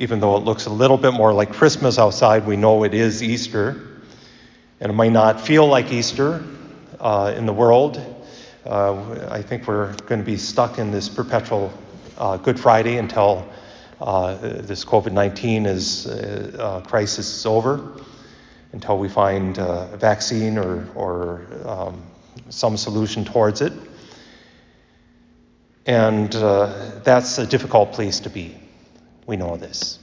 Even though it looks a little bit more like Christmas outside, we know it is Easter. And it might not feel like Easter uh, in the world. Uh, I think we're going to be stuck in this perpetual uh, Good Friday until uh, this COVID 19 is, uh, crisis is over, until we find a vaccine or, or um, some solution towards it. And uh, that's a difficult place to be. We know this.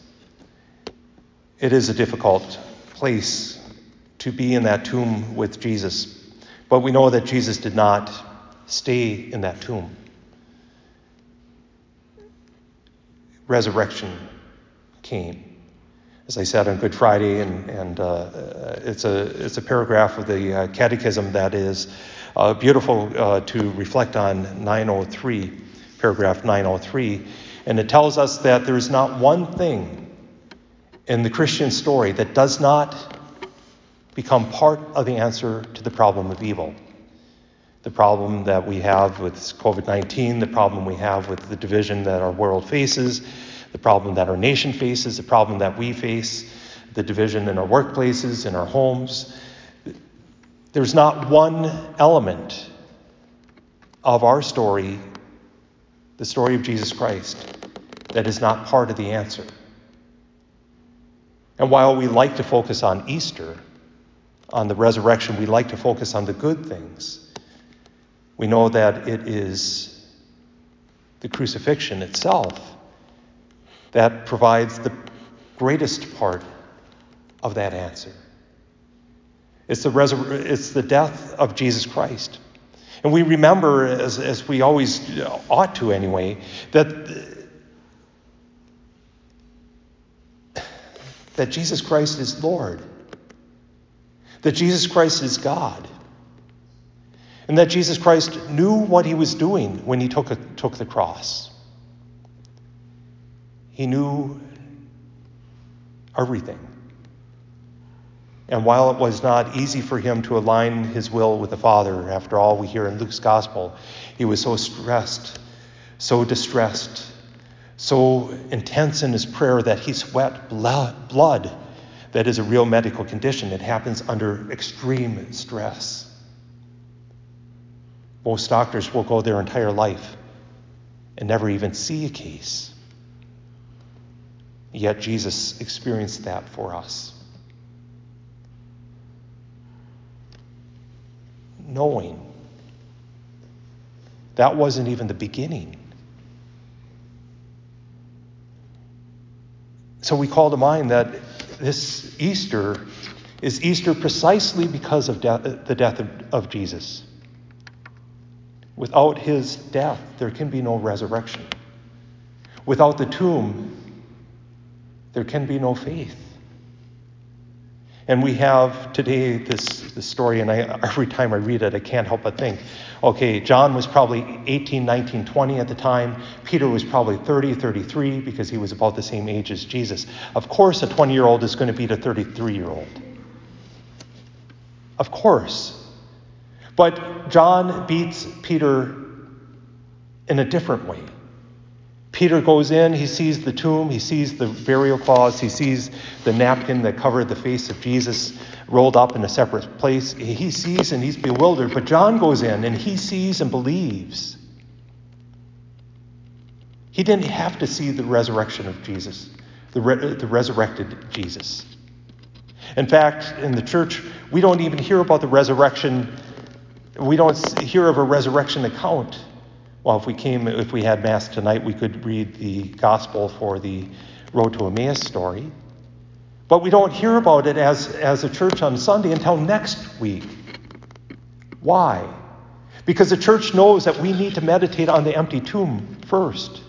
It is a difficult place to be in that tomb with Jesus. But we know that Jesus did not stay in that tomb. Resurrection came. As I said on Good Friday, and, and uh, it's, a, it's a paragraph of the uh, Catechism that is uh, beautiful uh, to reflect on 903, paragraph 903. And it tells us that there is not one thing in the Christian story that does not become part of the answer to the problem of evil. The problem that we have with COVID 19, the problem we have with the division that our world faces, the problem that our nation faces, the problem that we face, the division in our workplaces, in our homes. There's not one element of our story, the story of Jesus Christ, that is not part of the answer. And while we like to focus on Easter, on the resurrection, we like to focus on the good things. We know that it is the crucifixion itself that provides the greatest part of that answer. It's the, resur- it's the death of Jesus Christ. And we remember, as, as we always ought to anyway, that, that Jesus Christ is Lord that Jesus Christ is God, and that Jesus Christ knew what he was doing when he took, a, took the cross. He knew everything. And while it was not easy for him to align his will with the Father, after all we hear in Luke's gospel, he was so stressed, so distressed, so intense in his prayer that he sweat blood that is a real medical condition. It happens under extreme stress. Most doctors will go their entire life and never even see a case. Yet Jesus experienced that for us. Knowing that wasn't even the beginning. So we call to mind that this Easter is Easter precisely because of death, the death of, of Jesus. Without his death, there can be no resurrection. Without the tomb, there can be no faith. And we have today this, this story, and I, every time I read it, I can't help but think okay, John was probably 18, 19, 20 at the time. Peter was probably 30, 33, because he was about the same age as Jesus. Of course, a 20 year old is going to beat a 33 year old. Of course. But John beats Peter in a different way. Peter goes in, he sees the tomb, he sees the burial cloths, he sees the napkin that covered the face of Jesus rolled up in a separate place. He sees and he's bewildered, but John goes in and he sees and believes. He didn't have to see the resurrection of Jesus, the, re- the resurrected Jesus. In fact, in the church, we don't even hear about the resurrection. We don't hear of a resurrection account well, if we came, if we had Mass tonight, we could read the Gospel for the Road to Emmaus story. But we don't hear about it as, as a church on Sunday until next week. Why? Because the church knows that we need to meditate on the empty tomb first.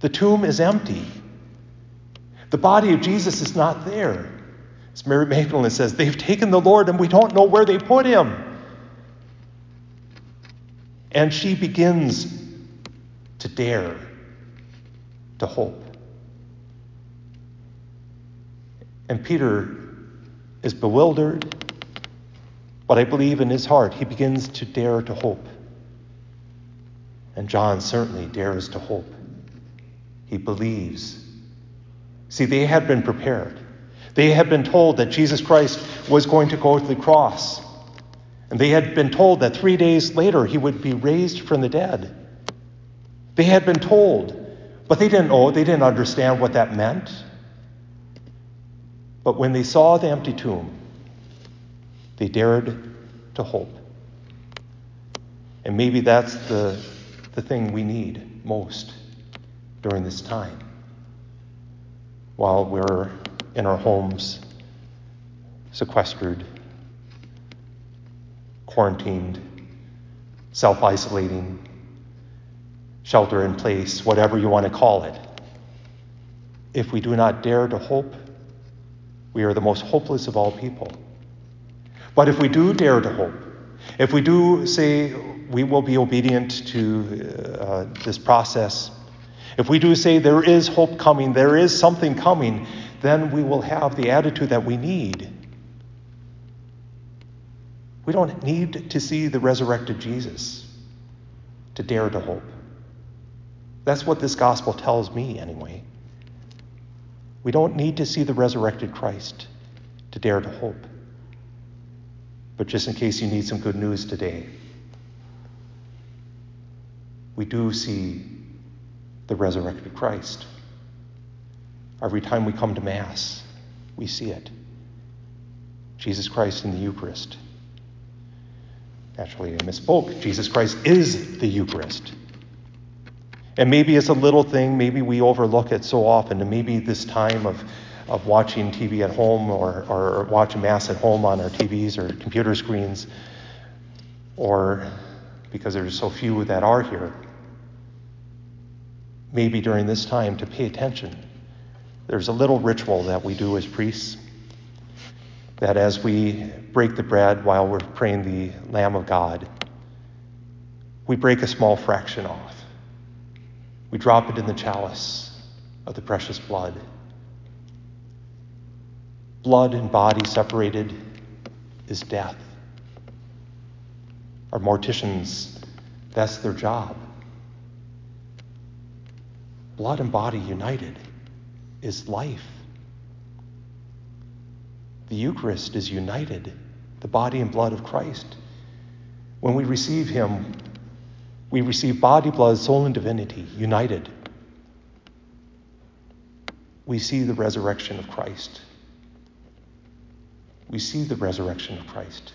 The tomb is empty. The body of Jesus is not there. As Mary Magdalene says, they've taken the Lord and we don't know where they put him. And she begins to dare to hope. And Peter is bewildered, but I believe in his heart he begins to dare to hope. And John certainly dares to hope. he believes. See, they had been prepared. They had been told that Jesus Christ was going to go to the cross. And they had been told that three days later he would be raised from the dead. They had been told, but they didn't know, they didn't understand what that meant. But when they saw the empty tomb, they dared to hope. And maybe that's the, the thing we need most during this time while we're in our homes, sequestered, quarantined, self isolating, shelter in place, whatever you want to call it. If we do not dare to hope, we are the most hopeless of all people. But if we do dare to hope, if we do say we will be obedient to uh, this process, if we do say there is hope coming, there is something coming, then we will have the attitude that we need. We don't need to see the resurrected Jesus to dare to hope. That's what this gospel tells me, anyway. We don't need to see the resurrected Christ to dare to hope. But just in case you need some good news today, we do see the resurrected Christ. Every time we come to Mass, we see it. Jesus Christ in the Eucharist. Actually, I misspoke. Jesus Christ is the Eucharist. And maybe it's a little thing, maybe we overlook it so often, and maybe this time of, of watching TV at home or, or watching Mass at home on our TVs or computer screens, or because there's so few that are here, maybe during this time to pay attention there's a little ritual that we do as priests that as we break the bread while we're praying the Lamb of God, we break a small fraction off. We drop it in the chalice of the precious blood. Blood and body separated is death. Our morticians, that's their job. Blood and body united is life. The Eucharist is united, the body and blood of Christ. When we receive Him, we receive body, blood, soul, and divinity united. We see the resurrection of Christ. We see the resurrection of Christ.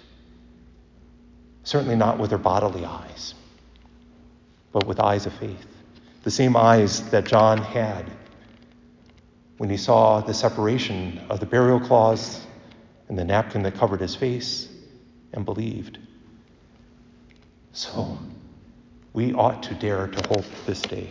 Certainly not with our bodily eyes, but with eyes of faith. The same eyes that John had when he saw the separation of the burial cloths and the napkin that covered his face and believed. So we ought to dare to hope this day.